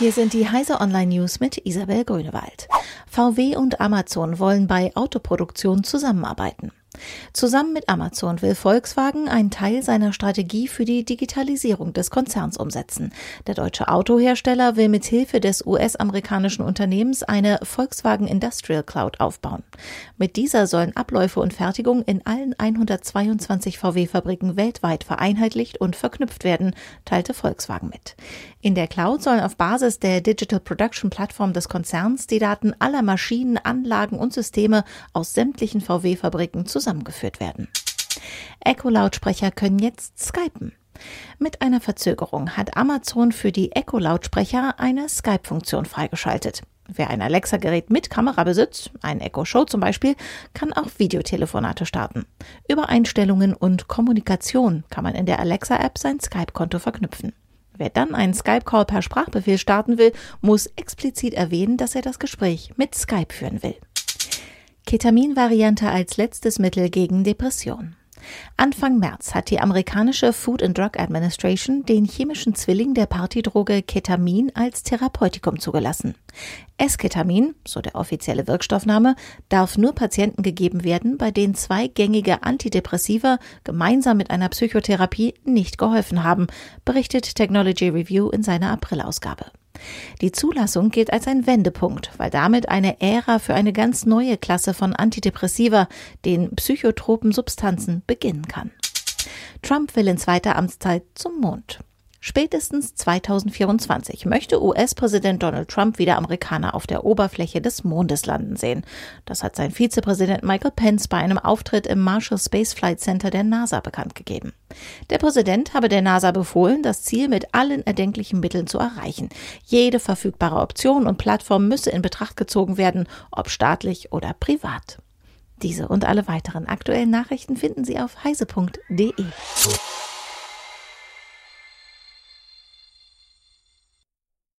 Hier sind die Heise Online News mit Isabel Grünewald. VW und Amazon wollen bei Autoproduktion zusammenarbeiten. Zusammen mit Amazon will Volkswagen einen Teil seiner Strategie für die Digitalisierung des Konzerns umsetzen. Der deutsche Autohersteller will mit Hilfe des US-amerikanischen Unternehmens eine Volkswagen Industrial Cloud aufbauen. Mit dieser sollen Abläufe und Fertigung in allen 122 VW-Fabriken weltweit vereinheitlicht und verknüpft werden, teilte Volkswagen mit. In der Cloud sollen auf Basis der Digital Production Plattform des Konzerns die Daten aller Maschinen, Anlagen und Systeme aus sämtlichen VW-Fabriken zusammengeführt werden. Echo-Lautsprecher können jetzt skypen. Mit einer Verzögerung hat Amazon für die Echo-Lautsprecher eine Skype-Funktion freigeschaltet. Wer ein Alexa-Gerät mit Kamera besitzt, ein Echo Show zum Beispiel, kann auch Videotelefonate starten. Über Einstellungen und Kommunikation kann man in der Alexa-App sein Skype-Konto verknüpfen. Wer dann einen Skype-Call per Sprachbefehl starten will, muss explizit erwähnen, dass er das Gespräch mit Skype führen will. Ketamin-Variante als letztes Mittel gegen Depression. Anfang März hat die amerikanische Food and Drug Administration den chemischen Zwilling der Partydroge Ketamin als Therapeutikum zugelassen. Esketamin, so der offizielle Wirkstoffname, darf nur Patienten gegeben werden, bei denen zwei gängige Antidepressiva gemeinsam mit einer Psychotherapie nicht geholfen haben, berichtet Technology Review in seiner Aprilausgabe. Die Zulassung gilt als ein Wendepunkt, weil damit eine Ära für eine ganz neue Klasse von Antidepressiva, den psychotropen Substanzen, beginnen kann. Trump will in zweiter Amtszeit zum Mond. Spätestens 2024 möchte US-Präsident Donald Trump wieder Amerikaner auf der Oberfläche des Mondes landen sehen. Das hat sein Vizepräsident Michael Pence bei einem Auftritt im Marshall Space Flight Center der NASA bekannt gegeben. Der Präsident habe der NASA befohlen, das Ziel mit allen erdenklichen Mitteln zu erreichen. Jede verfügbare Option und Plattform müsse in Betracht gezogen werden, ob staatlich oder privat. Diese und alle weiteren aktuellen Nachrichten finden Sie auf heise.de.